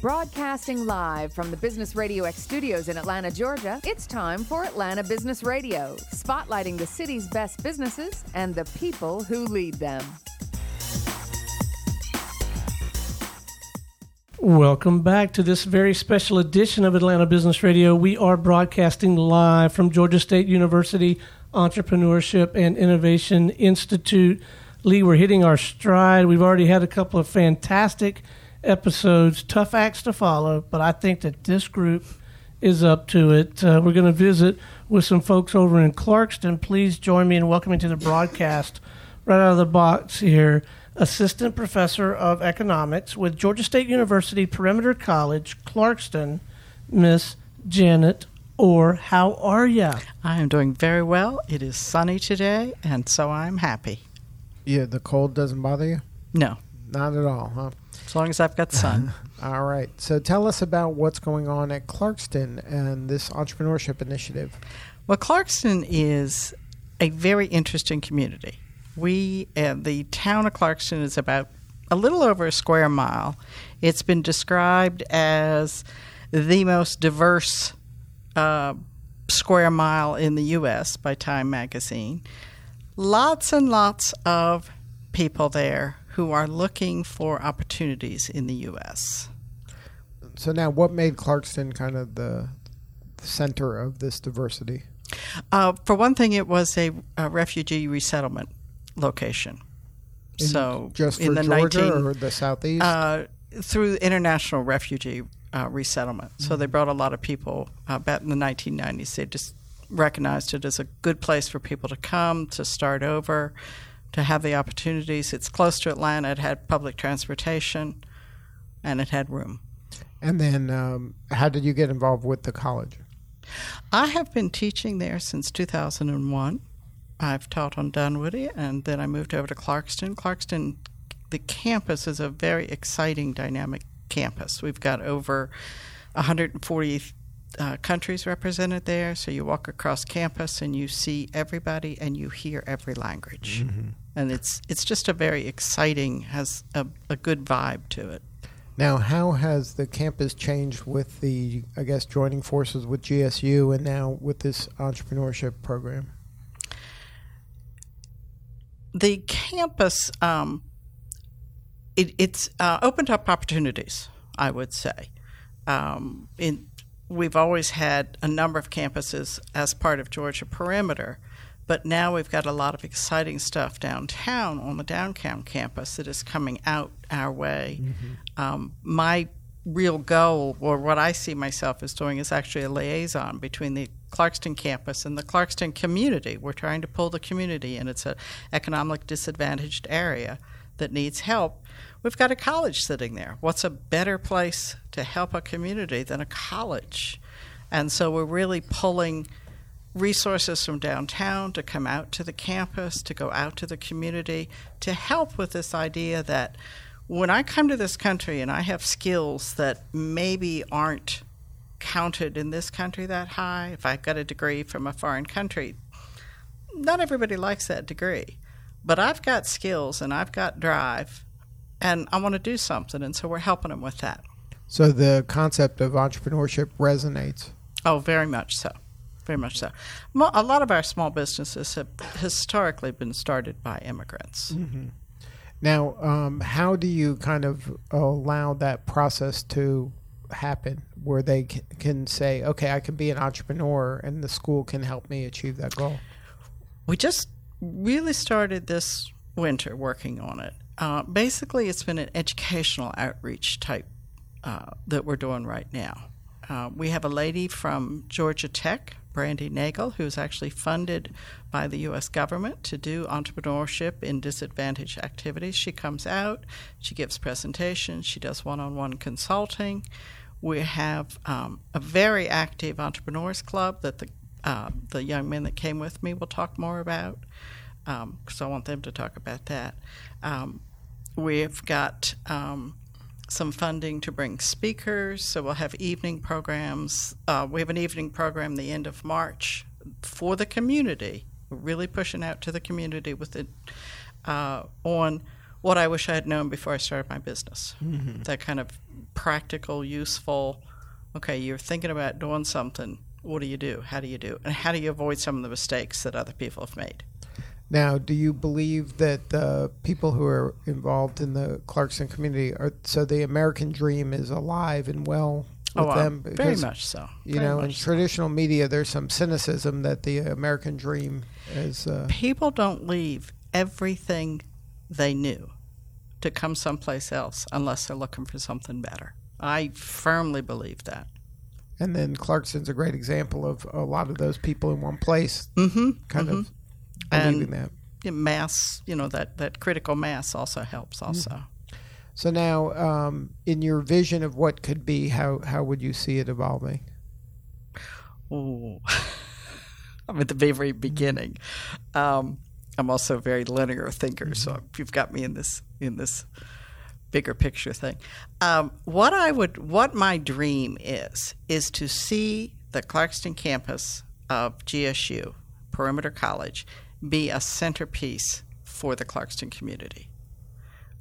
Broadcasting live from the Business Radio X studios in Atlanta, Georgia, it's time for Atlanta Business Radio, spotlighting the city's best businesses and the people who lead them. Welcome back to this very special edition of Atlanta Business Radio. We are broadcasting live from Georgia State University Entrepreneurship and Innovation Institute. Lee, we're hitting our stride. We've already had a couple of fantastic episodes, tough acts to follow, but I think that this group is up to it. Uh, we're going to visit with some folks over in Clarkston. Please join me in welcoming to the broadcast right out of the box here. Assistant Professor of Economics with Georgia State University Perimeter College, Clarkston, Miss Janet Orr. How are you? I am doing very well. It is sunny today, and so I'm happy. Yeah, the cold doesn't bother you? No, Not at all, huh? As long as I've got sun. All right. So tell us about what's going on at Clarkston and this entrepreneurship initiative. well, Clarkston is a very interesting community. We, uh, the town of Clarkston, is about a little over a square mile. It's been described as the most diverse uh, square mile in the U.S. by Time Magazine. Lots and lots of people there who are looking for opportunities in the U.S. So now, what made Clarkston kind of the center of this diversity? Uh, for one thing, it was a, a refugee resettlement location. In- so just for in the Georgia 19, or the southeast? uh, through international refugee uh, resettlement. So Mm-hmm. they brought a lot of people uh, back in the 1990s. They just recognized it as a good place for people to come to start over, to have the opportunities. It's close to Atlanta. It had public transportation, and it had room. and then, um, how did you get involved with the college? I have been teaching there since 2001. I've taught on Dunwoody, and then I moved over to Clarkston. Clarkston, the campus is a very exciting, dynamic campus. We've got over 140 uh, countries represented there. So you walk across campus and you see everybody and you hear every language, and it's it's just a very exciting, has a, a good vibe to it. Now, how has the campus changed with the, I guess, joining forces with GSU and now with this entrepreneurship program? the campus um, it, it's uh, opened up opportunities i would say um, in, we've always had a number of campuses as part of georgia perimeter but now we've got a lot of exciting stuff downtown on the downtown campus that is coming out our way. Um, my real goal or what i see myself as doing is actually a liaison between the clarkston campus and the clarkston community. We're trying to pull the community in. It's an economic disadvantaged area that needs help we've got a college sitting there what's a better place to help a community than a college and so we're really pulling resources from downtown to come out to the campus, to go out to the community, to help with this idea that when I come to this country and I have skills that maybe aren't counted in this country that high, if I've got a degree from a foreign country, not everybody likes that degree. But I've got skills and I've got drive and I want to do something. And so we're helping them with that. So the concept of entrepreneurship resonates. Oh, very much so. Very much so. Mo- A lot of our small businesses have historically been started by immigrants. Now, um, how do you kind of allow that process to happen where they c- can say, okay, I can be an entrepreneur and the school can help me achieve that goal? We just really started this winter working on it. Uh, basically, it's been an educational outreach type uh, that we're doing right now. Uh, we have a lady from Georgia Tech, Brandy Nagel, who's actually funded by the U.S. government to do entrepreneurship in disadvantaged activities. She comes out, she gives presentations, she does one on one consulting. We have um, a very active entrepreneurs club that the uh, the young men that came with me will talk more about because I want them to talk about that. Um, we've got um, some funding to bring speakers, so we'll have evening programs. Uh, we have an evening program the end of March for the community. We're really pushing out to the community with it uh, on what I wish I had known before I started my business. That kind of practical, useful. Okay, you're thinking about doing something. What do you do? How do you do? And how do you avoid some of the mistakes that other people have made? Now, do you believe that the people who are involved in the Clarkston community are so the American dream is alive and well with oh, them? uh, very much so. You Very know, in so. traditional media, there's some cynicism that the American dream is. Uh, people don't leave everything they knew to come someplace else unless they're looking for something better. I firmly believe that. and then Clarkston's a great example of a lot of those people in one place, Mm-hmm. kind of And- that. Mass, you know, that, that critical mass also helps. Also, So now, um, in your vision of what could be, how how would you see it evolving? Ooh. I'm at the very, very beginning. Um, I'm also a very linear thinker, so you've got me in this in this bigger picture thing. Um, what I would, what my dream is, is to see the Clarkston campus of GSU, Perimeter College, be a centerpiece for the Clarkston community.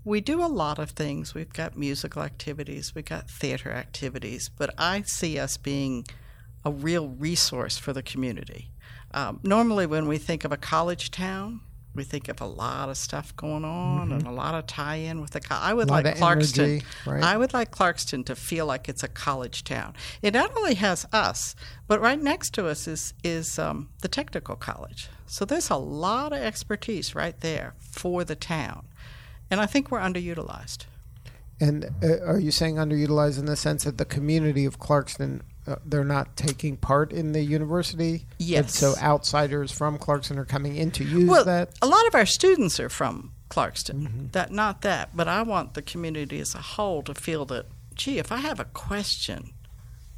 We do a lot of things. We've got musical activities, we've got theater activities, but I see us being a real resource for the community. Um, normally, when we think of a college town, we think of a lot of stuff going on and a lot of tie-in with the. Co- I would Mm-hmm. Like Clarkston. energy, right? I would like Clarkston to feel like it's a college town. It not only has us, but right next to us is is um, the technical college. So there's a lot of expertise right there for the town, and I think we're underutilized. And uh, are you saying underutilized in the sense that the community of Clarkston uh, they're not taking part in the university? Yes. And so outsiders from Clarkston are coming in to use well, that. a lot of our students are from Clarkston. Mm-hmm. That not that, but I want the community as a whole to feel that, gee, if I have a question,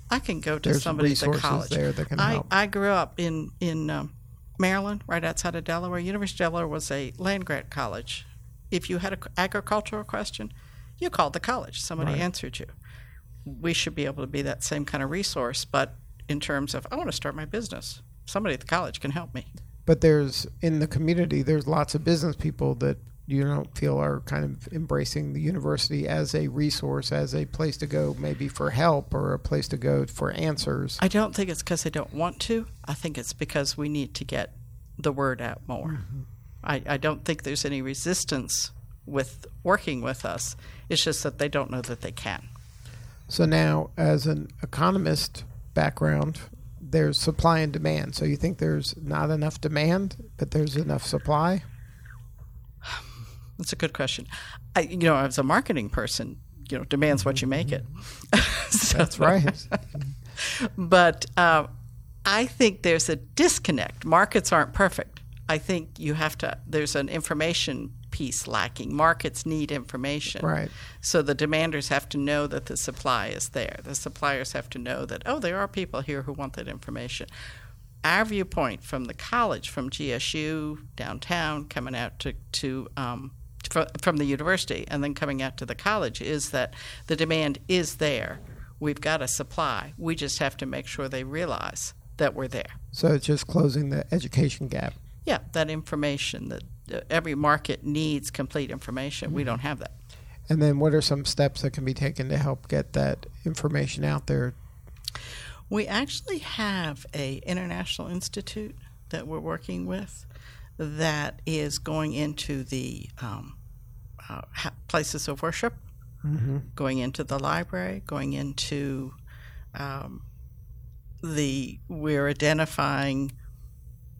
I can go to There's somebody at the college. there that can I, help. I grew up in in um, Maryland, right outside of Delaware. University of Delaware was a land grant college. If you had an agricultural question, you called the college. Somebody Right. answered you. We should be able to be that same kind of resource, but in terms of I want to start my business, somebody at the college can help me. But there's in the community there's lots of business people that you don't feel are kind of embracing the university as a resource, as a place to go maybe for help or a place to go for answers. I don't think it's because they don't want to. I think it's because we need to get the word out more. Mm-hmm. I, I don't think there's any resistance with working with us. It's just that they don't know that they can. So now, as an economist background, there's supply and demand. So you think there's not enough demand, but there's enough supply? That's a good question. I, you know, as a marketing person, you know, demand's what you make it. So- That's right. but uh, I think there's a disconnect. Markets aren't perfect. I think you have to. There's an information piece lacking. Markets need information. Right. So the demanders have to know that the supply is there. The suppliers have to know that oh, there are people here who want that information. Our viewpoint from the college, from GSU downtown, coming out to to um, fr- from the university, and then coming out to the college, is that the demand is there. We've got a supply. We just have to make sure they realize that we're there. So it's just closing the education gap. Yeah, that information that every market needs complete information. Mm-hmm. We don't have that. And then what are some steps that can be taken to help get that information out there? We actually have a international institute that we're working with that is going into the um, uh, places of worship, going into the library, going into um, the. We're identifying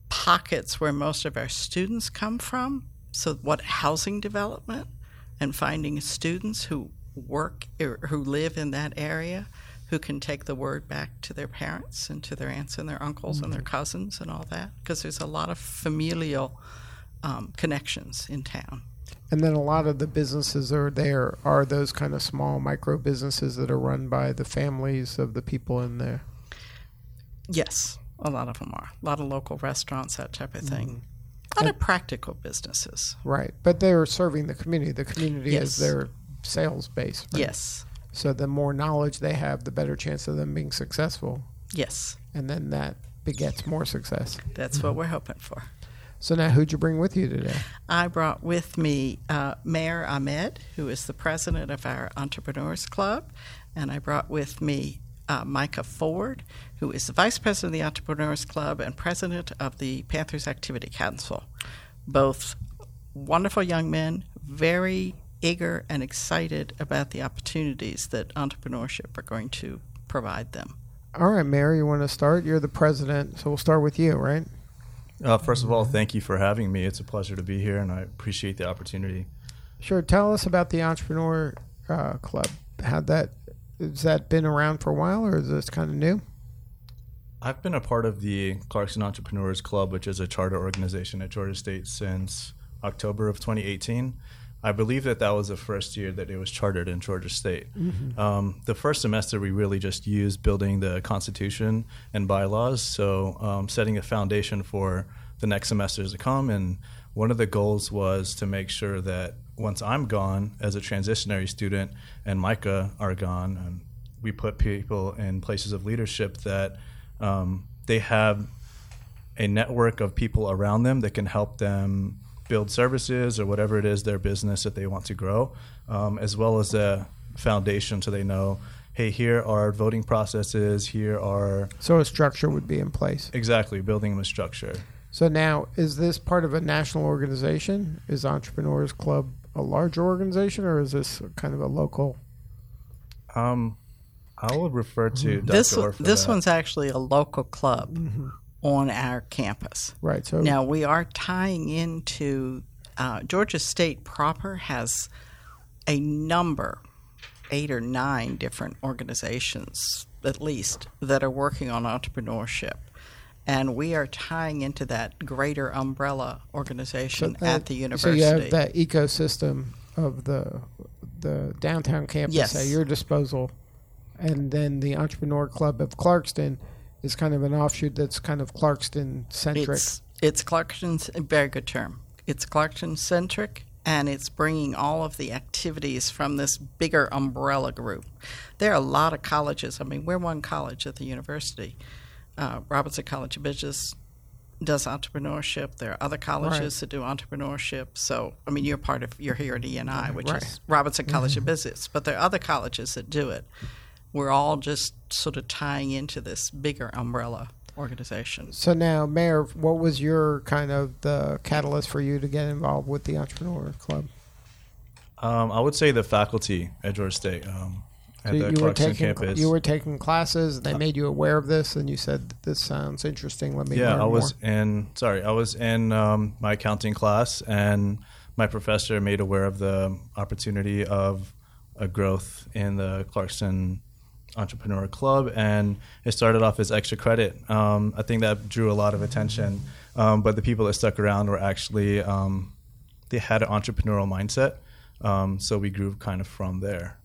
pockets where most of our students come from. So, what housing development and finding students who work or who live in that area who can take the word back to their parents and to their aunts and their uncles and their cousins and all that because there's a lot of familial um, connections in town. And then a lot of the businesses are there are those kind of small micro businesses that are run by the families of the people in there. Yes, a lot of them are. A lot of local restaurants, that type of thing. A lot of practical businesses. Right. But they're serving the community. The community Yes. is their sales base. right? Yes, So the more knowledge they have, the better chance of them being successful. yes, And then that begets more success. that's what we're hoping for. So now, who'd you bring with you today? I brought with me uh, Mayor Ahmed, who is the president of our Entrepreneurs Club, and I brought with me uh, Micah Ford, who is the vice president of the Entrepreneurs Club and president of the Panthers Activity Council. Both wonderful young men, very eager and excited about the opportunities that entrepreneurship are going to provide them. All right, Mayor, you want to start? You're the president, so we'll start with you, right? Uh, first of all, thank you for having me. It's a pleasure to be here, and I appreciate the opportunity. Sure. Tell us about the Entrepreneur uh, Club. How'd that has that been around for a while, or is this kind of new? I've been a part of the Clarkston Entrepreneurs Club, which is a charter organization at Georgia State since October of 2018. I believe that that was the first year that it was chartered in Georgia State. Mm-hmm. Um, the first semester, we really just used building the Constitution and bylaws, so um, setting a foundation for the next semesters to come. And one of the goals was to make sure that once I'm gone as a transitionary student and Micah are gone, um, we put people in places of leadership that um, they have a network of people around them that can help them build services or whatever it is their business that they want to grow, um, as well as a foundation so they know, hey, here are voting processes, here are. So a structure would be in place. Exactly, building them a structure. So now, is this part of a national organization? Is Entrepreneurs Club a larger organization, or is this kind of a local? Um, I would refer to mm-hmm. this. this that. one's actually a local club. Mm-hmm on our campus. Right. So now we are tying into uh, Georgia State proper has a number, eight or nine different organizations at least that are working on entrepreneurship. And we are tying into that greater umbrella organization so that, at the university. So you have that ecosystem of the the downtown campus yes. at your disposal, and then the Entrepreneur Club of Clarkston is kind of an offshoot that's kind of Clarkston centric. It's, it's Clarkston, very good term. It's Clarkston centric, and it's bringing all of the activities from this bigger umbrella group. There are a lot of colleges. I mean, we're one college at the university. Uh, Robinson College of Business does entrepreneurship. There are other colleges right. that do entrepreneurship. So, I mean, you're part of, you're here at ENI, which right. is Robinson College mm-hmm. of Business, but there are other colleges that do it we're all just sort of tying into this bigger umbrella organization. So now, Mayor, what was your kind of the catalyst for you to get involved with the Entrepreneur Club? Um, I would say the faculty at Georgia State. Um, at so the you were taking campus. you were taking classes. They uh, made you aware of this, and you said this sounds interesting. Let me. Know. Yeah, I was more. in. Sorry, I was in um, my accounting class, and my professor made aware of the opportunity of a growth in the Clarkston entrepreneur club, and it started off as extra credit. Um, I think that drew a lot of attention, um, but the people that stuck around were actually um, they had an entrepreneurial mindset, um, so we grew kind of from there.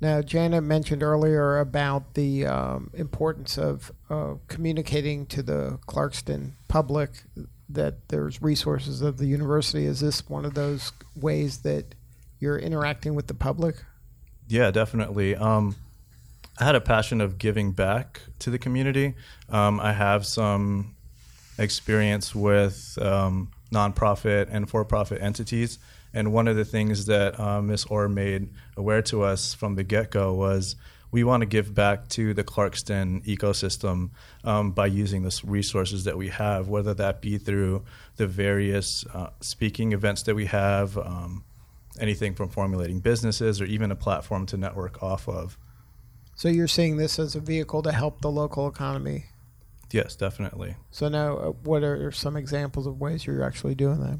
Now, Janet mentioned earlier about the um, importance of uh, communicating to the Clarkston public that there's resources of the university. Is this one of those ways that you're interacting with the public? Yeah, definitely. Um, I had a passion of giving back to the community. Um, I have some experience with um, nonprofit and for-profit entities, and one of the things that uh, Ms. Orr made aware to us from the get-go was we want to give back to the Clarkston ecosystem um, by using the resources that we have, whether that be through the various uh, speaking events that we have, um, anything from formulating businesses, or even a platform to network off of. So you're seeing this as a vehicle to help the local economy. Yes, definitely. So now, uh, what are some examples of ways you're actually doing that?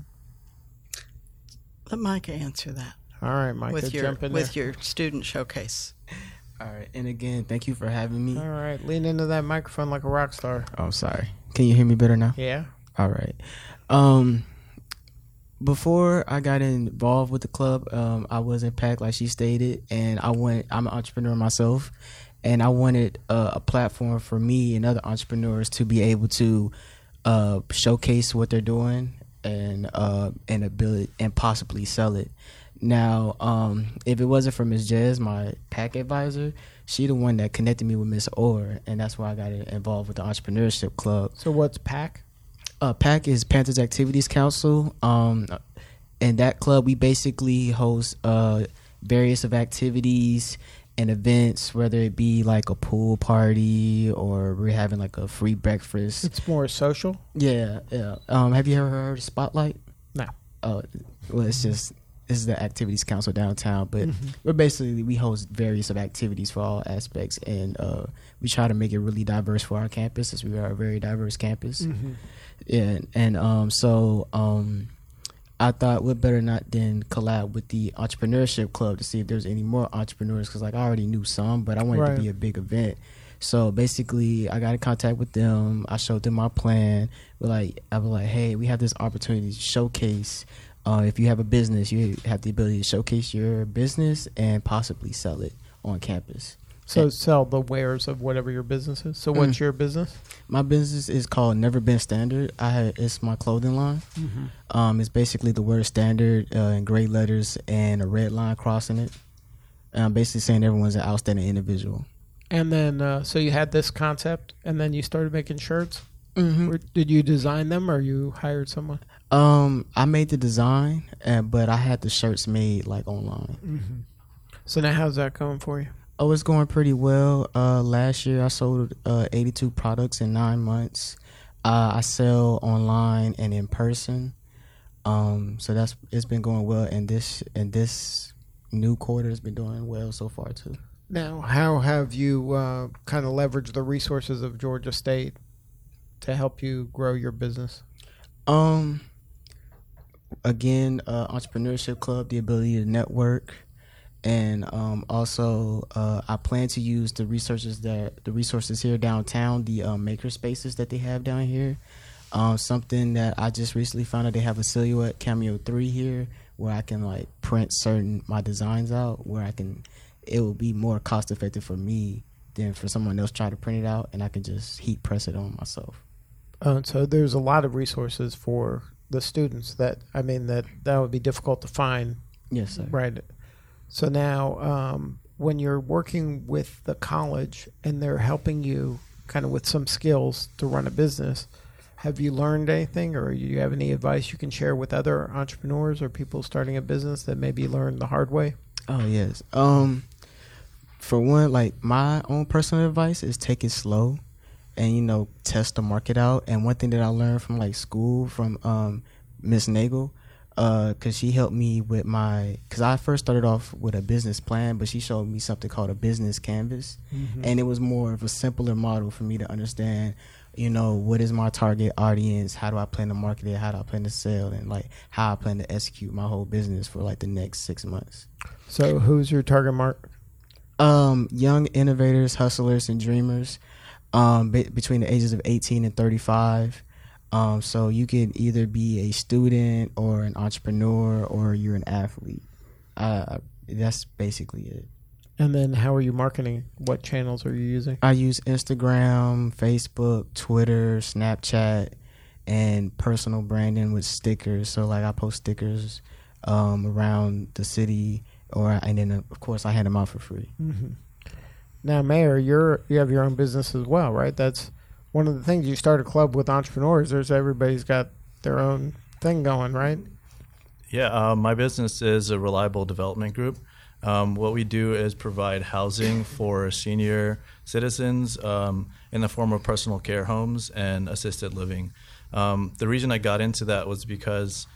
Let Micah answer that. All right, Micah, with your, jump in with there. your student showcase. All right, and again, thank you for having me. All right, lean into that microphone like a rock star. Oh, sorry. Can you hear me better now? Yeah. All right. Um, before I got involved with the club, um, I was in PAC, like she stated, and I went. I'm an entrepreneur myself, and I wanted uh, a platform for me and other entrepreneurs to be able to uh, showcase what they're doing and uh, and ability and possibly sell it. Now, um, if it wasn't for Ms. Jez, my pack advisor, she the one that connected me with Miss Orr, and that's why I got involved with the entrepreneurship club. So, what's PAC? Uh, PAC is Panthers Activities Council. Um, in that club, we basically host uh, various of activities and events, whether it be like a pool party or we're having like a free breakfast. It's more social. Yeah, yeah. Um, have you ever heard of Spotlight? No. Oh, well, it's just this is the activities council downtown, but Mm-hmm. we're basically we host various of activities for all aspects, and uh, we try to make it really diverse for our campus, as we are a very diverse campus. Mm-hmm. Yeah, and um, so um, I thought what better not than collab with the entrepreneurship club to see if there's any more entrepreneurs because like I already knew some, but I wanted Right. to be a big event. So basically, I got in contact with them. I showed them my plan. We're like, I was like, hey, we have this opportunity to showcase. Uh, if you have a business, you have the ability to showcase your business and possibly sell it on campus. So sell the wares of whatever your business is. So what's Mm. your business? My business is called Never Been Standard. I it's my clothing line. Um, it's basically the word standard uh, in gray letters and a red line crossing it. And I'm basically saying everyone's an outstanding individual. And then, uh, so you had this concept, and then you started making shirts. Mm-hmm. Or did you design them, or you hired someone? Um, I made the design, uh, but I had the shirts made like online. So now, how's that going for you? Oh, it's going pretty well. Uh, last year I sold uh, 82 products in nine months. Uh, I sell online and in person. Um, so that's it's been going well, and this and this new quarter has been doing well so far too. Now, how have you uh, kind of leveraged the resources of Georgia State to help you grow your business? Um, again, uh, entrepreneurship club, the ability to network, and um, also uh, I plan to use the resources that the resources here downtown, the uh, maker spaces that they have down here. Um, something that I just recently found out they have a Silhouette Cameo Three here, where I can like print certain my designs out, where I can. It will be more cost effective for me than for someone else try to print it out, and I can just heat press it on myself. Uh, so there's a lot of resources for the students that I mean that that would be difficult to find, Yes, sir. right? So now, um, when you're working with the college and they're helping you kind of with some skills to run a business, have you learned anything, or do you have any advice you can share with other entrepreneurs or people starting a business that maybe learned the hard way? Oh yes. Um, for one, like my own personal advice is take it slow, and you know test the market out. And one thing that I learned from like school from um Miss Nagel, uh, cause she helped me with my, cause I first started off with a business plan, but she showed me something called a business canvas, and it was more of a simpler model for me to understand. You know what is my target audience? How do I plan to market it? How do I plan to sell? And like how I plan to execute my whole business for like the next six months. So who's your target market? Um, young innovators, hustlers, and dreamers, um, be- between the ages of 18 and 35. Um, so you could either be a student or an entrepreneur or you're an athlete. Uh, that's basically it. And then how are you marketing? What channels are you using? I use Instagram, Facebook, Twitter, Snapchat, and personal branding with stickers. So like I post stickers um, around the city, or and then of course I hand them out for free. Mm-hmm. Now, Mayor, you're you have your own business as well, right? That's one of the things. You start a club with entrepreneurs. There's everybody's got their own thing going, right? Yeah, uh, my business is a reliable development group. Um, what we do is provide housing for senior citizens um, in the form of personal care homes and assisted living. Um, the reason I got into that was because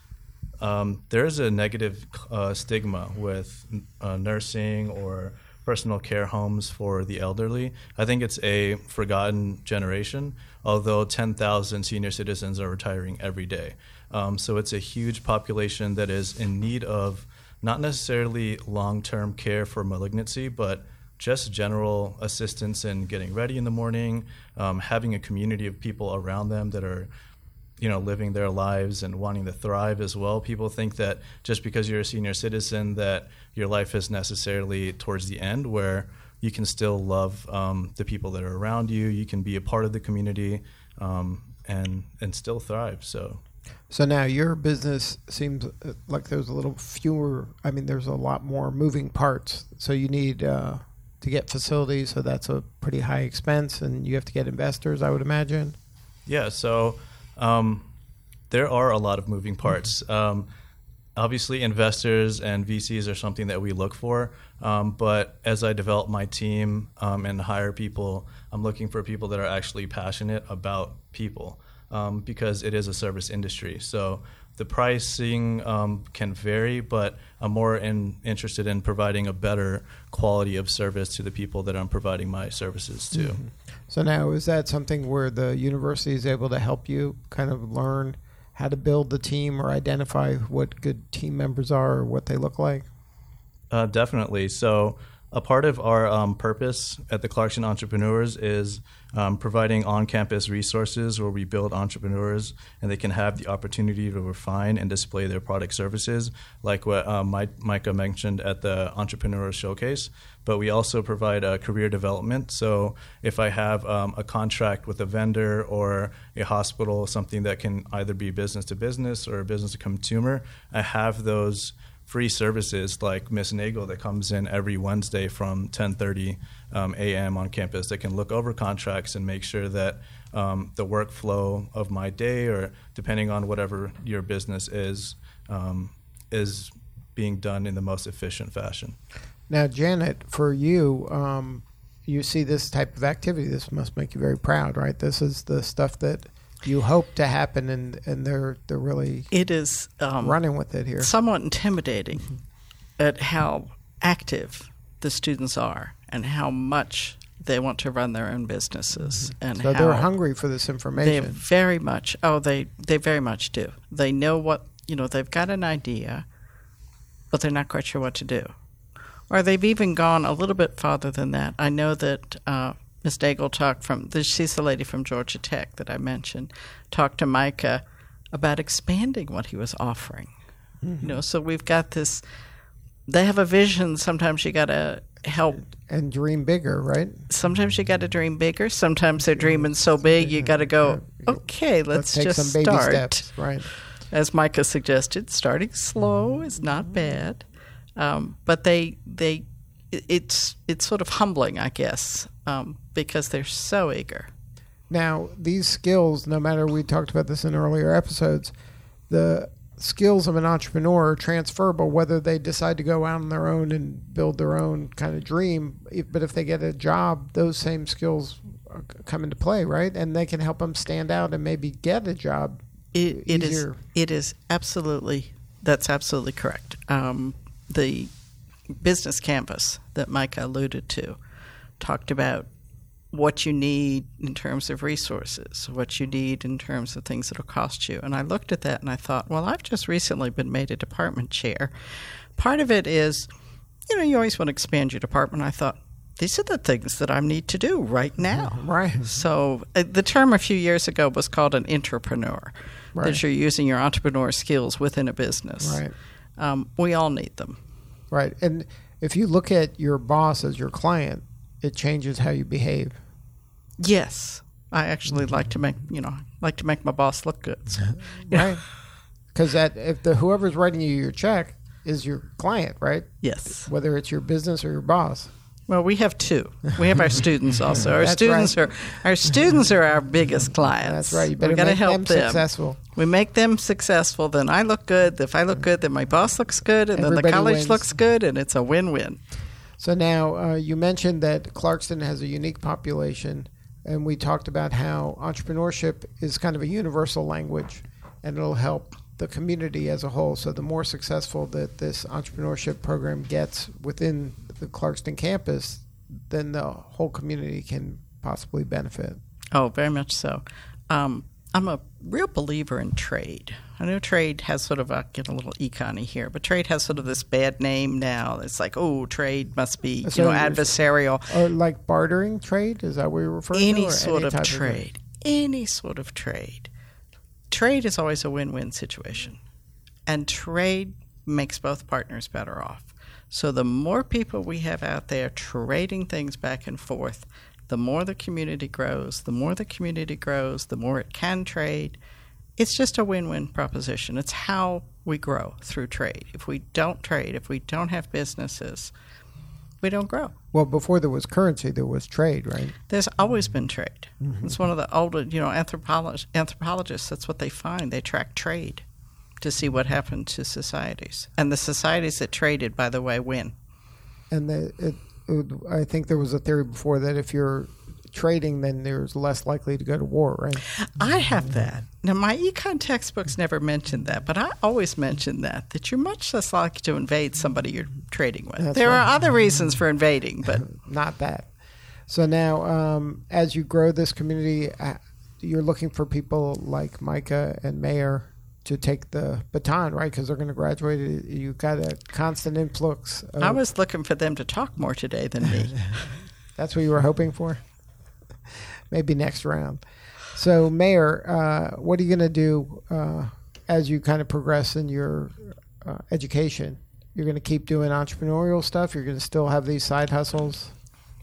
um, there is a negative uh, stigma with uh, nursing or personal care homes for the elderly. I think it's a forgotten generation, although 10,000 senior citizens are retiring every day. Um, so it's a huge population that is in need of not necessarily long term care for malignancy, but just general assistance in getting ready in the morning, um, having a community of people around them that are you know living their lives and wanting to thrive as well people think that just because you're a senior citizen that your life is necessarily towards the end where you can still love um, the people that are around you you can be a part of the community um, and and still thrive so So now your business seems uh, like there's a little fewer. I mean, there's a lot more moving parts. So you need uh, to get facilities. So that's a pretty high expense, and you have to get investors. I would imagine. Yeah, so um, there are a lot of moving parts. Um, obviously, investors and VCs are something that we look for. Um, but as I develop my team um, and hire people, I'm looking for people that are actually passionate about people um, because it is a service industry. So the pricing um, can vary, but I'm more in, interested in providing a better quality of service to the people that I'm providing my services to. Mm-hmm. So now, is that something where the university is able to help you kind of learn how to build the team or identify what good team members are or what they look like? Uh, definitely. So, a part of our um, purpose at the Clarkston Entrepreneurs is um, providing on campus resources where we build entrepreneurs and they can have the opportunity to refine and display their product services, like what um, Micah mentioned at the Entrepreneur Showcase. But we also provide uh, career development. So if I have um, a contract with a vendor or a hospital, something that can either be business to business or business to consumer, I have those free services like Miss Nagel that comes in every Wednesday from 10:30 um, a.m. on campus that can look over contracts and make sure that um, the workflow of my day, or depending on whatever your business is, um, is being done in the most efficient fashion. Now, Janet, for you, um, you see this type of activity. This must make you very proud, right? This is the stuff that you hope to happen, and, and they're they're really it is um, running with it here. Somewhat intimidating at how active the students are and how much they want to run their own businesses mm-hmm. and so they're hungry for this information. They very much. Oh, they they very much do. They know what you know. They've got an idea, but they're not quite sure what to do. Or they've even gone a little bit farther than that. I know that uh, Ms. Nagel talked from, she's the lady from Georgia Tech that I mentioned, talked to Micah about expanding what he was offering. Mm-hmm. You know, so we've got this, they have a vision. Sometimes you got to help. And dream bigger, right? Sometimes you got to dream bigger. Sometimes they're dreaming so big you got to go, okay, let's, let's just start. steps, right? As Micah suggested, starting slow is not bad. Um, but they, they, it's, it's sort of humbling, I guess, um, because they're so eager. Now, these skills, no matter we talked about this in earlier episodes, the skills of an entrepreneur are transferable whether they decide to go out on their own and build their own kind of dream. But if they get a job, those same skills come into play, right? And they can help them stand out and maybe get a job. It, it is. It is absolutely. That's absolutely correct. Um, the business canvas that Micah alluded to talked about what you need in terms of resources, what you need in terms of things that'll cost you. And I looked at that and I thought, well, I've just recently been made a department chair. Part of it is, you know, you always want to expand your department. I thought, these are the things that I need to do right now. Right. So uh, the term a few years ago was called an intrapreneur, right. that you're using your entrepreneur skills within a business. Right. Um, we all need them. Right. And if you look at your boss as your client, it changes how you behave. Yes, I actually like to make you know like to make my boss look good. So, Right, because that if the whoever's writing you your check is your client, right? Yes, whether it's your business or your boss. Well, we have two. We have our students also. Our students right. are our students are our biggest clients. That's right. You better we make help them, them, successful. We make them successful. Then I look good. If I look good, then my boss looks good, and Everybody then the college wins. looks good, and it's a win-win. So now uh, you mentioned that Clarkston has a unique population, and we talked about how entrepreneurship is kind of a universal language, and it'll help the community as a whole. So the more successful that this entrepreneurship program gets within the Clarkston campus, then the whole community can possibly benefit. Oh, very much so. Um, I'm a real believer in trade. I know trade has sort of a get a little econy here, but trade has sort of this bad name now. It's like, oh, trade must be so you know adversarial. Or like bartering trade is that what you're referring any to? Sort any of trade, of any sort of trade. Trade is always a win-win situation, and trade makes both partners better off. So the more people we have out there trading things back and forth, the more the community grows, the more the community grows, the more it can trade. It's just a win win proposition. It's how we grow through trade. If we don't trade, if we don't have businesses, we don't grow. Well, before there was currency, there was trade, right? There's always been trade. Mm-hmm. It's one of the older, you know, anthropolog- anthropologists. That's what they find. They track trade to see what happened to societies, and the societies that traded, by the way, win. And the, it, it, I think there was a theory before that if you're trading, then there's less likely to go to war, right? I have that. Now, my econ textbooks never mentioned that, but I always mention that, that you're much less likely to invade somebody you're trading with. That's there right. are other reasons for invading, but Not that. So now, um, as you grow this community, uh, you're looking for people like Micah and Mayor to take the baton, right? Because they're going to graduate. You got a constant influx. Of, I was looking for them to talk more today than me. That's what you were hoping for. Maybe next round. So, Mayor, uh, what are you going to do uh, as you kind of progress in your uh, education? You're going to keep doing entrepreneurial stuff. You're going to still have these side hustles.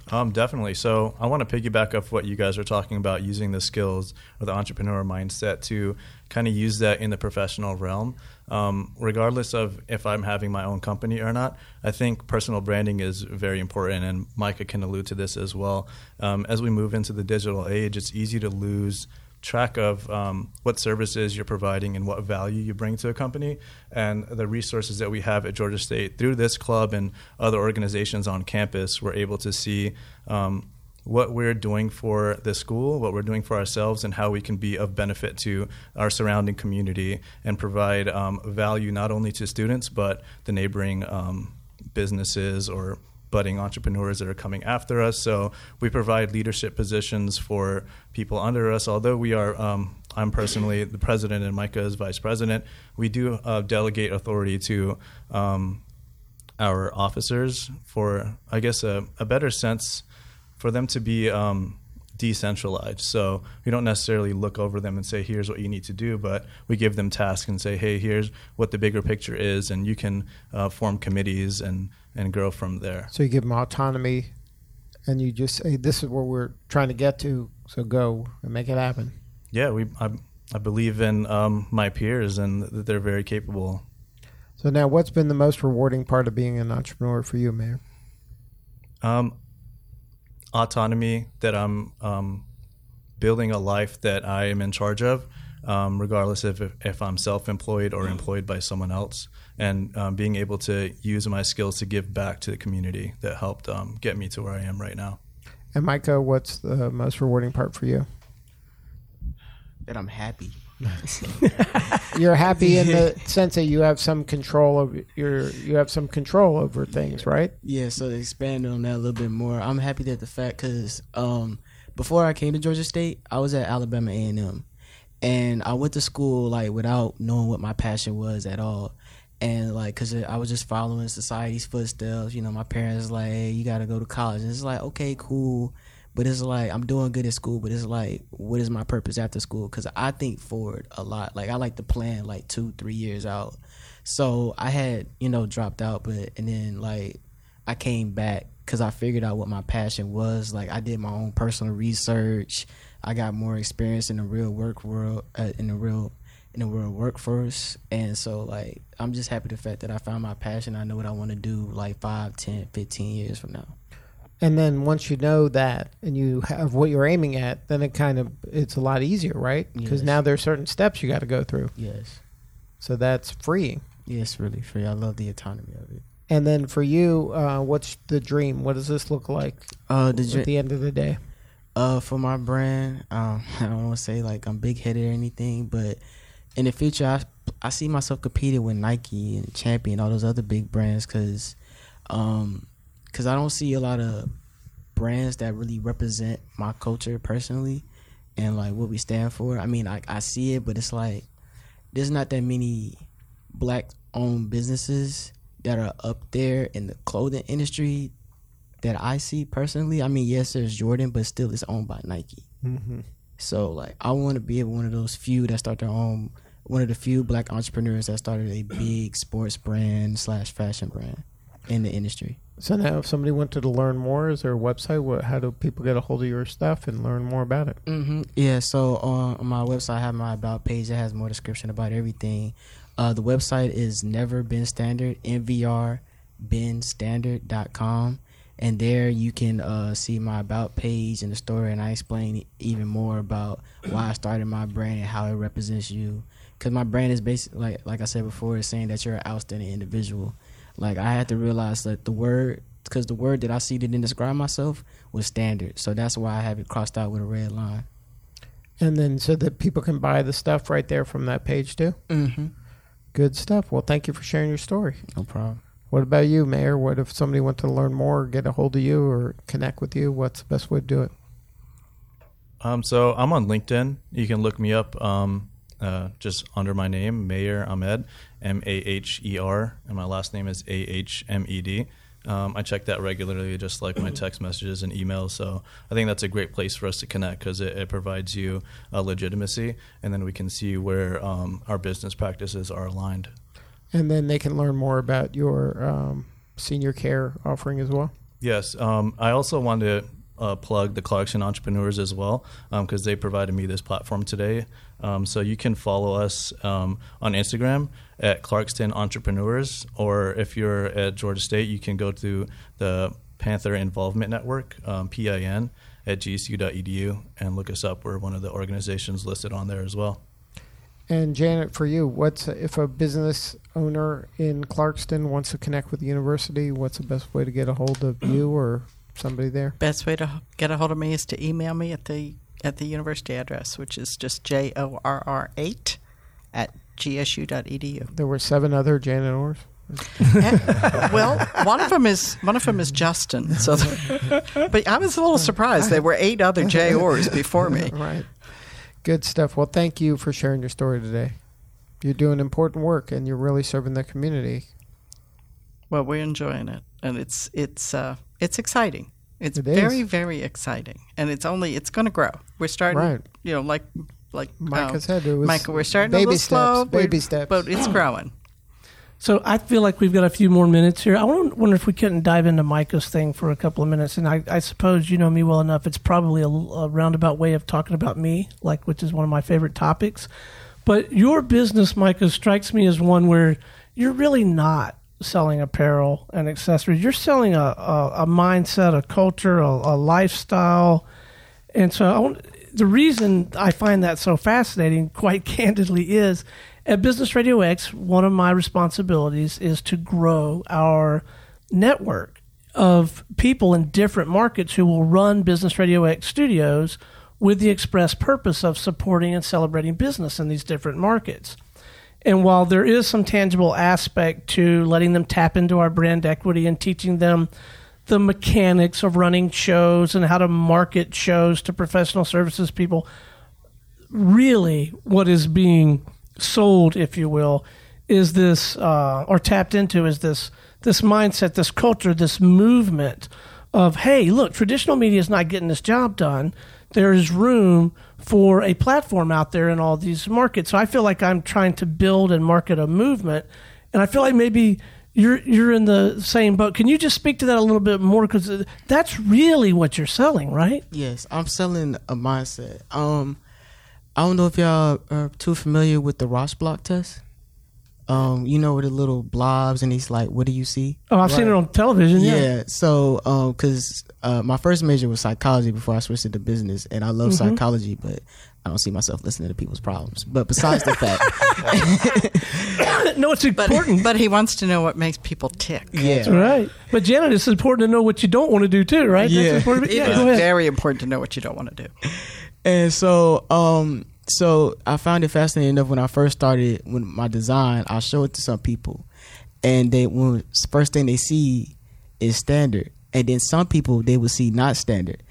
Um, definitely. So I want to piggyback off what you guys are talking about using the skills or the entrepreneur mindset to kind of use that in the professional realm. Um, regardless of if I'm having my own company or not, I think personal branding is very important, and Micah can allude to this as well. Um, as we move into the digital age, it's easy to lose track of um, what services you're providing and what value you bring to a company. And the resources that we have at Georgia State through this club and other organizations on campus we're able to see um, what we're doing for the school what we're doing for ourselves and how we can be of benefit to our surrounding community and provide um, value not only to students but the neighboring um, businesses or budding entrepreneurs that are coming after us. So we provide leadership positions for people under us. Although we are, um, I'm personally the president and Micah is vice president. We do uh, delegate authority to um, our officers for, I guess, a, a better sense for them to be. Um, decentralized. So we don't necessarily look over them and say, here's what you need to do, but we give them tasks and say, hey, here's what the bigger picture is, and you can uh, form committees and, and grow from there. So you give them autonomy, and you just say, "This is where we're trying to get to." So go and make it happen. Yeah, we I, I believe in um, my peers and that they're very capable. So now, what's been the most rewarding part of being an entrepreneur for you, Mayor? Um, autonomy that I'm um, building a life that I am in charge of, um, regardless of if, if I'm self-employed or employed by someone else, and um, being able to use my skills to give back to the community that helped um, get me to where I am right now. And Micah, what's the most rewarding part for you? That I'm happy. You're happy in the sense that you have some control of your you have some control over things, right? Yeah, so to expand on that a little bit more, I'm happy that the fact because um, before I came to Georgia State, I was at Alabama A and I went to school like without knowing what my passion was at all, and like because I was just following society's footsteps. You know, my parents like, hey, you got to go to college, and it's like, okay, cool. But it's like I'm doing good at school, but it's like, what is my purpose after school? Because I think forward a lot. Like I like to plan like two, three years out. So I had, you know, dropped out, but and then like I came back because I figured out what my passion was. Like I did my own personal research. I got more experience in the real work world, uh, in the real in the real workforce, and so like I'm just happy the fact that I found my passion. I know what I want to do like 5, 10, 15 years from now. And then once you know that and you have what you're aiming at, then it kind of it's a lot easier, right? Because Yes. now there's certain steps you got to go through. Yes, So that's freeing. yes, really free. I love the autonomy of it. And then for you, uh, what's the dream? What does this look like Uh, the at the end of the day? Uh, for my brand, um, I don't want to say like I'm big headed or anything, but in the future, I I see myself competing with Nike and Champion, all those other big brands, because, um, because I don't see a lot of brands that really represent my culture personally, and like what we stand for. I mean, I I see it, but it's like there's not that many black owned businesses that are up there in the clothing industry that I see personally. I mean, yes, there's Jordan, but still it's owned by Nike. Mm-hmm. So like, I want to be one of those few that start their own, one of the few black entrepreneurs that started a big sports brand slash fashion brand in the industry. So now, if somebody wanted to learn more, is there a website? What, how do people get a hold of your stuff and learn more about it? hmm Yeah. So on my website, I have my about page that has more description about everything. Uh, the website is Never Been Standard, NVR com, and there you can uh, see my about page and the story, and I explain even more about why I started my brand and how it represents you. Because my brand is basically like like I said before, is saying that you're an outstanding individual. Like I had to realize that the word, because the word that I see that didn't describe myself was standard. So that's why I have it crossed out with a red line. And then so that people can buy the stuff right there from that page too. Mm-hmm. Good stuff. Well, thank you for sharing your story. No problem. What about you, Maher? What if somebody wants to learn more, get a hold of you, or connect with you? What's the best way to do it? Um, so I'm on LinkedIn. You can look me up um, uh, just under my name, Maher Ahmed, M A H E R, and my last name is A H M E D. Um, I check that regularly, just like my text messages and emails. So I think that's a great place for us to connect because it, it, provides you a legitimacy, and then we can see where um, our business practices are aligned. And then they can learn more about your um, senior care offering as well. Yes, um, I also want to uh, plug the Clarkston Entrepreneurs as well because um, they provided me this platform today. Um, so you can follow us um, on Instagram at Clarkston Entrepreneurs, or if you're at Georgia State, you can go to the Panther Involvement Network, um, PIN, at gsu.edu and look us up. We're one of the organizations listed on there as well. And Janet, for you, what's if a business owner in Clarkston wants to connect with the university? What's the best way to get a hold of you or somebody there? Best way to get a hold of me is to email me at the at the university address, which is just J O R R eight at gsu.edu. There were seven other Janet Orrs. Eh, well, one of them is one of them is Justin. So, but I was a little surprised there were eight other J Orrs before me. Right. Good stuff. Well, thank you for sharing your story today. You're doing important work, and you're really serving the community. Well, we're enjoying it, and it's it's uh, it's exciting. It's it very very exciting, and it's only it's going to grow. We're starting, right. you know, like like Micah uh, said, it was Micah. We're starting baby a little steps, slow, baby steps, but it's growing. So I feel like we've got a few more minutes here. I wonder if we couldn't dive into Micah's thing for a couple of minutes. And I, I suppose you know me well enough. It's probably a, a, roundabout way of talking about me, like which is one of my favorite topics. But your business, Micah, strikes me as one where you're really not selling apparel and accessories. You're selling a, a, a mindset, a culture, a, a lifestyle. And so the reason I find that so fascinating, quite candidly, is at Business Radio X, one of my responsibilities is to grow our network of people in different markets who will run Business Radio X studios with the express purpose of supporting and celebrating business in these different markets. And while there is some tangible aspect to letting them tap into our brand equity and teaching them the mechanics of running shows and how to market shows to professional services people, really what is being sold, if you will, is this uh, or tapped into is this this mindset, this culture, this movement of hey, look, traditional media is not getting this job done. There is room for a platform out there in all these markets. So I feel like I'm trying to build and market a movement, and I feel like maybe you're you're in the same boat. Can you just speak to that a little bit more because that's really what you're selling, right? Yes, I'm selling a mindset. Um, I don't know if y'all are too familiar with the Rorschach test. Um, you know, with the little blobs, and he's like, "What do you see?" Oh, I've right. seen it on television. Yeah. yeah. So, um, because uh, my first major was psychology before I switched into business, and I love mm-hmm. psychology, but I don't see myself listening to people's problems. But besides the fact, no, it's important. But, but, he wants to know what makes people tick. Yeah, That's right. But Janet, it's important to know what you don't want to do too, right? Yeah, That's yeah. It's very important to know what you don't want to do. And so, um, so I found it fascinating enough when I first started with my design. I show it to some people, and they when first thing they see is standard, and then some people they will see not standard.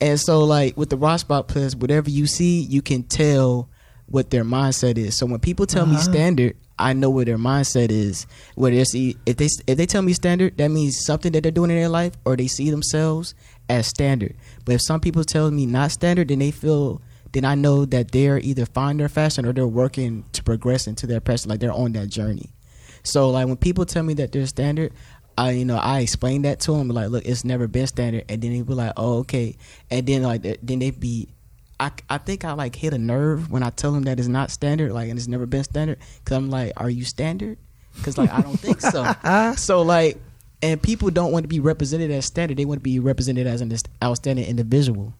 And so, like with the block test, whatever you see, you can tell what their mindset is. So when people tell uh-huh. me standard, I know what their mindset is. Whether they see if they if they tell me standard, that means something that they're doing in their life, or they see themselves as standard. But if some people tell me not standard, then they feel then I know that they're either finding their fashion or they're working to progress into their passion, like they're on that journey. So like when people tell me that they're standard, I you know I explain that to them like look it's never been standard and then they be like oh okay and then like then they be I, I think I like hit a nerve when I tell them that it's not standard like and it's never been standard because I'm like are you standard because like I don't think so so like and people don't want to be represented as standard; they want to be represented as an outstanding individual.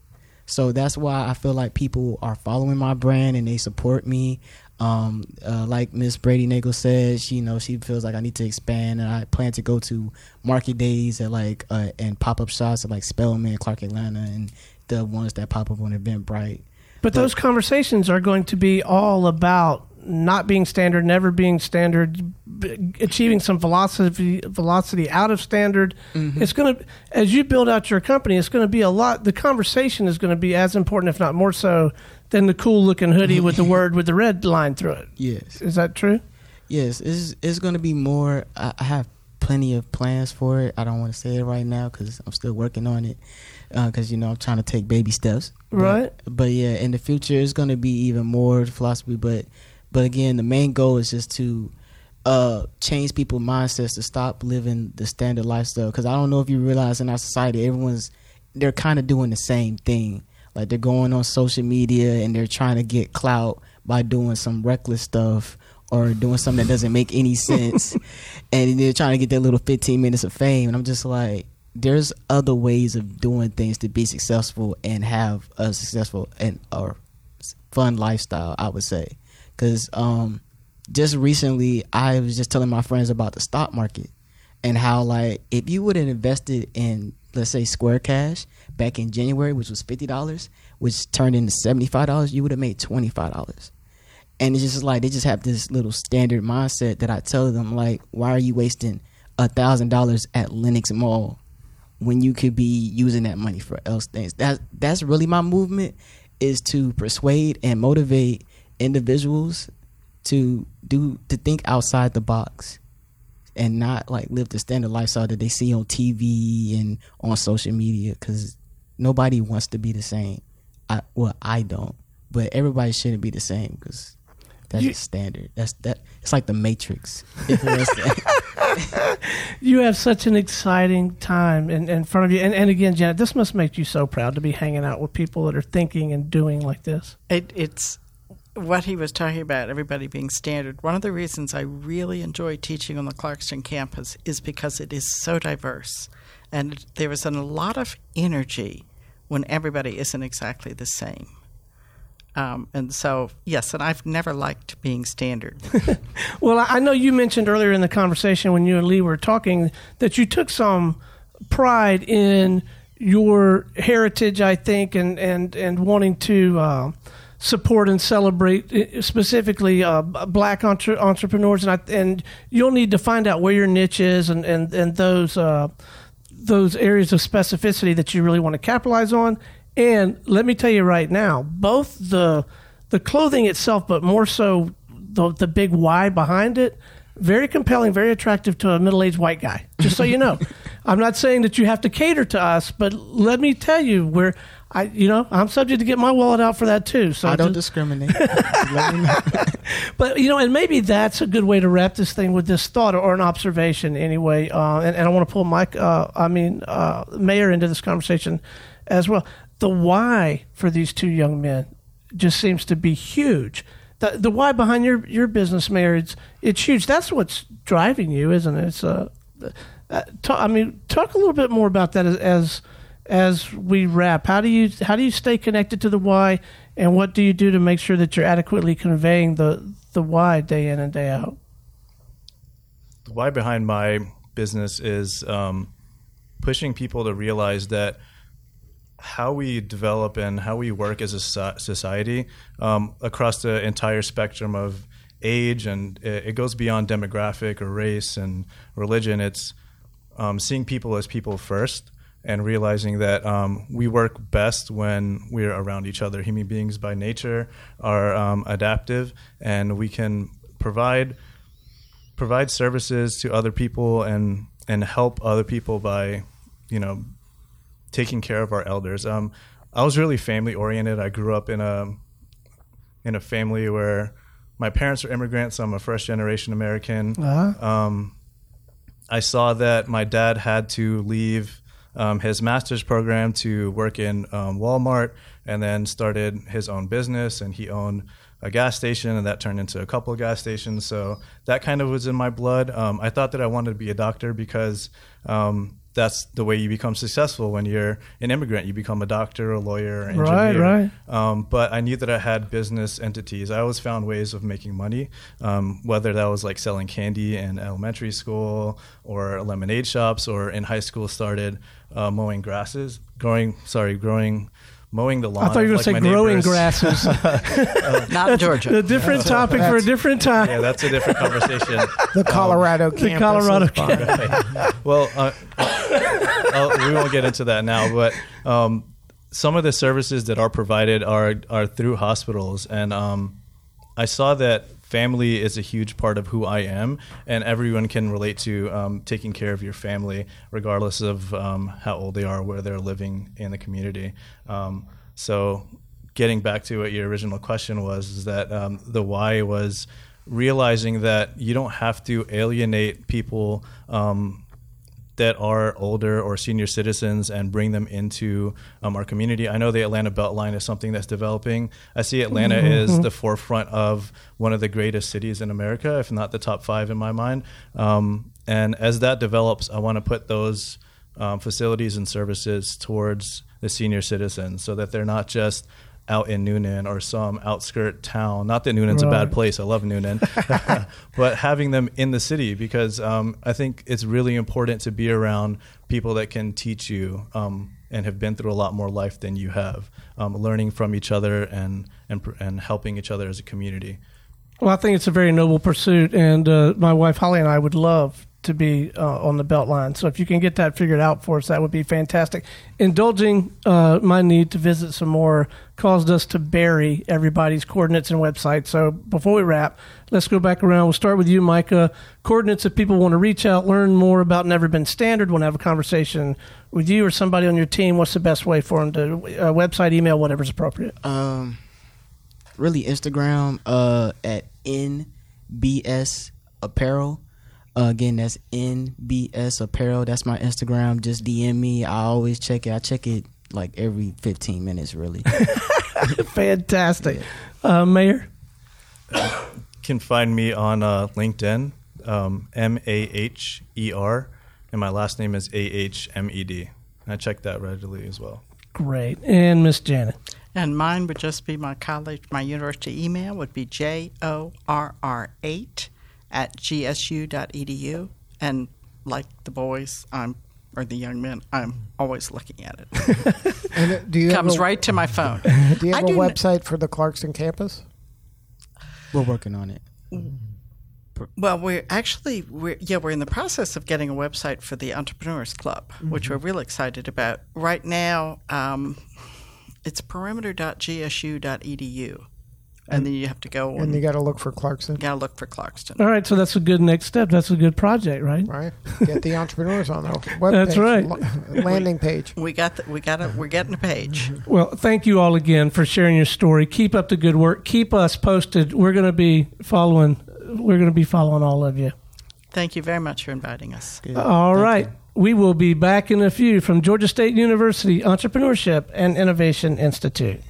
So that's why I feel like people are following my brand and they support me. Um, uh, like Miss Brady Nagel says, you know, she feels like I need to expand, and I plan to go to market days at like uh, and pop up shops at like Spelman, Clark Atlanta, and the ones that pop up on Eventbrite. But, but those conversations are going to be all about not being standard, never being standard, achieving some velocity velocity out of standard. Mm-hmm. It's going to as you build out your company, it's going to be a lot. The conversation is going to be as important, if not more so, than the cool looking hoodie with the word with the red line through it. Yes, is that true? Yes, it's it's going to be more. I, I have plenty of plans for it. I don't want to say it right now because I'm still working on it. Because uh, you know I'm trying to take baby steps. Right. But, but yeah, in the future it's going to be even more philosophy. But but again, the main goal is just to uh, change people's mindsets to stop living the standard lifestyle. Because I don't know if you realize in our society, everyone's they're kind of doing the same thing. Like they're going on social media and they're trying to get clout by doing some reckless stuff or doing something that doesn't make any sense, and they're trying to get their little 15 minutes of fame. And I'm just like, there's other ways of doing things to be successful and have a successful and or fun lifestyle. I would say because um, just recently I was just telling my friends about the stock market and how like if you would have invested in let's say Square Cash back in January, which was fifty dollars, which turned into seventy five dollars, you would have made twenty five dollars. And it's just like they just have this little standard mindset that I tell them like, why are you wasting a thousand dollars at Lenox Mall when you could be using that money for else things? That that's really my movement is to persuade and motivate individuals to do to think outside the box and not like live the standard lifestyle that they see on TV and on social media because nobody wants to be the same. I well, I don't, but everybody shouldn't be the same because that's you, standard. That's that. It's like the Matrix. you have such an exciting time in, in front of you, and, and again, Janet, this must make you so proud to be hanging out with people that are thinking and doing like this. It, it's what he was talking about, everybody being standard, one of the reasons I really enjoy teaching on the Clarkston campus is because it is so diverse. And there is a lot of energy when everybody isn't exactly the same. Um, and so, yes, and I've never liked being standard. well, I know you mentioned earlier in the conversation when you and Lee were talking that you took some pride in your heritage, I think, and, and, and wanting to. Uh, support and celebrate uh, specifically uh, black entre- entrepreneurs, and I, and you'll need to find out where your niche is and and and those uh, those areas of specificity that you really want to capitalize on. And let me tell you right now, both the the clothing itself, but more so the the big why behind it, very compelling, very attractive to a middle aged white guy. Just so you know, I'm not saying that you have to cater to us, but let me tell you, where I, you know, I'm subject to get my wallet out for that too. So I don't just, discriminate. but you know, and maybe that's a good way to wrap this thing with this thought or an observation, anyway. Uh, and, and, I want to pull Mike, uh, I mean, uh, Maher into this conversation as well. The why for these two young men just seems to be huge. The, the why behind your your business, Maher, it's it's huge. That's what's driving you, isn't it? It's uh, uh talk, I mean, talk a little bit more about that as, as as we wrap, how do you how do you stay connected to the why, and what do you do to make sure that you're adequately conveying the the why day in and day out? The why behind my business is um, pushing people to realize that how we develop and how we work as a society um, across the entire spectrum of age and it goes beyond demographic or race and religion. It's um, seeing people as people first and realizing that um, we work best when we're around each other. Human beings by nature are um, adaptive, and we can provide provide services to other people and and help other people by you know taking care of our elders. Um, I was really family oriented. I grew up in a in a family where my parents are immigrants. So I'm a first generation American. Uh-huh. Um, I saw that my dad had to leave um, his master's program to work in um, Walmart, and then started his own business. And he owned a gas station, and that turned into a couple of gas stations. So that kind of was in my blood. Um, I thought that I wanted to be a doctor because um, that's the way you become successful when you're an immigrant. You become a doctor, a lawyer, an engineer. Right, right. Um, but I knew that I had business entities. I always found ways of making money, um, whether that was like selling candy in elementary school or lemonade shops, or in high school started uh, mowing grasses, growing. Sorry, growing. Mowing the lawn. I thought you were going like, to say growing neighbors. grasses. Not in Georgia. a different topic for a different time. Yeah, that's a different conversation. The Colorado the campus. Colorado is fine. well, uh, uh, we won't get into that now, but um, some of the services that are provided are are through hospitals, and um, I saw that family is a huge part of who I am, and everyone can relate to um, taking care of your family, regardless of um, how old they are, where they're living in the community. Um, so, getting back to what your original question was, is that um, the why was realizing that you don't have to alienate people um, that are older or senior citizens and bring them into um, our community. I know the Atlanta Beltline is something that's developing. I see Atlanta is the forefront of one of the greatest cities in America, if not the top five in my mind. Um, and as that develops, I want to put those um, facilities and services towards the senior citizens so that they're not just out in Newnan or some outskirt town. Not that Newnan's a bad place. I love Newnan, but having them in the city because um, I think it's really important to be around people that can teach you um, and have been through a lot more life than you have, um, learning from each other and and and helping each other as a community. Well, I think it's a very noble pursuit, and uh, my wife Holly and I would love to be uh, on the belt line. So if you can get that figured out for us, that would be fantastic. Indulging uh, my need to visit some more caused us to bury everybody's coordinates and websites. So before we wrap, let's go back around. We'll start with you, Micah. Coordinates if people want to reach out, learn more about Never Been Standard, want to have a conversation with you or somebody on your team. What's the best way for them to uh, website, email, whatever's appropriate? Um, really Instagram uh at NBS Apparel. Uh, again, that's NBS Apparel. That's my Instagram. Just DM me. I always check it. I check it like every 15 minutes, really. Fantastic. Uh, Maher? can find me on uh, LinkedIn, um, M A H E R, and my last name is A H M E D. I check that readily as well. Great. And Miss Janet. And mine would just be my college, my university email would be J O R R 8 at gsu.edu. And like the boys, I'm, or the young men, I'm always looking at it. And uh, do you Comes a, right to my phone. Do you have a do kn- website for the Clarkston campus? We're working on it. Well, we're actually we're yeah we're in the process of getting a website for the Entrepreneurs Club, which we're really excited about. Right now, um, it's perimeter.gsu.edu, and then you have to go and, And you got to look for Clarkston, gotta look for Clarkston. All right, so that's a good next step. That's a good project, right? right? Get the entrepreneurs on the web That's right. landing page. We got the, we got a, we're getting a page. Well, thank you all again for sharing your story. Keep up the good work. Keep us posted. We're going to be following. We're going to be following all of you. Thank you very much for inviting us. All right. We will be back in a few from Georgia State University Entrepreneurship and Innovation Institute.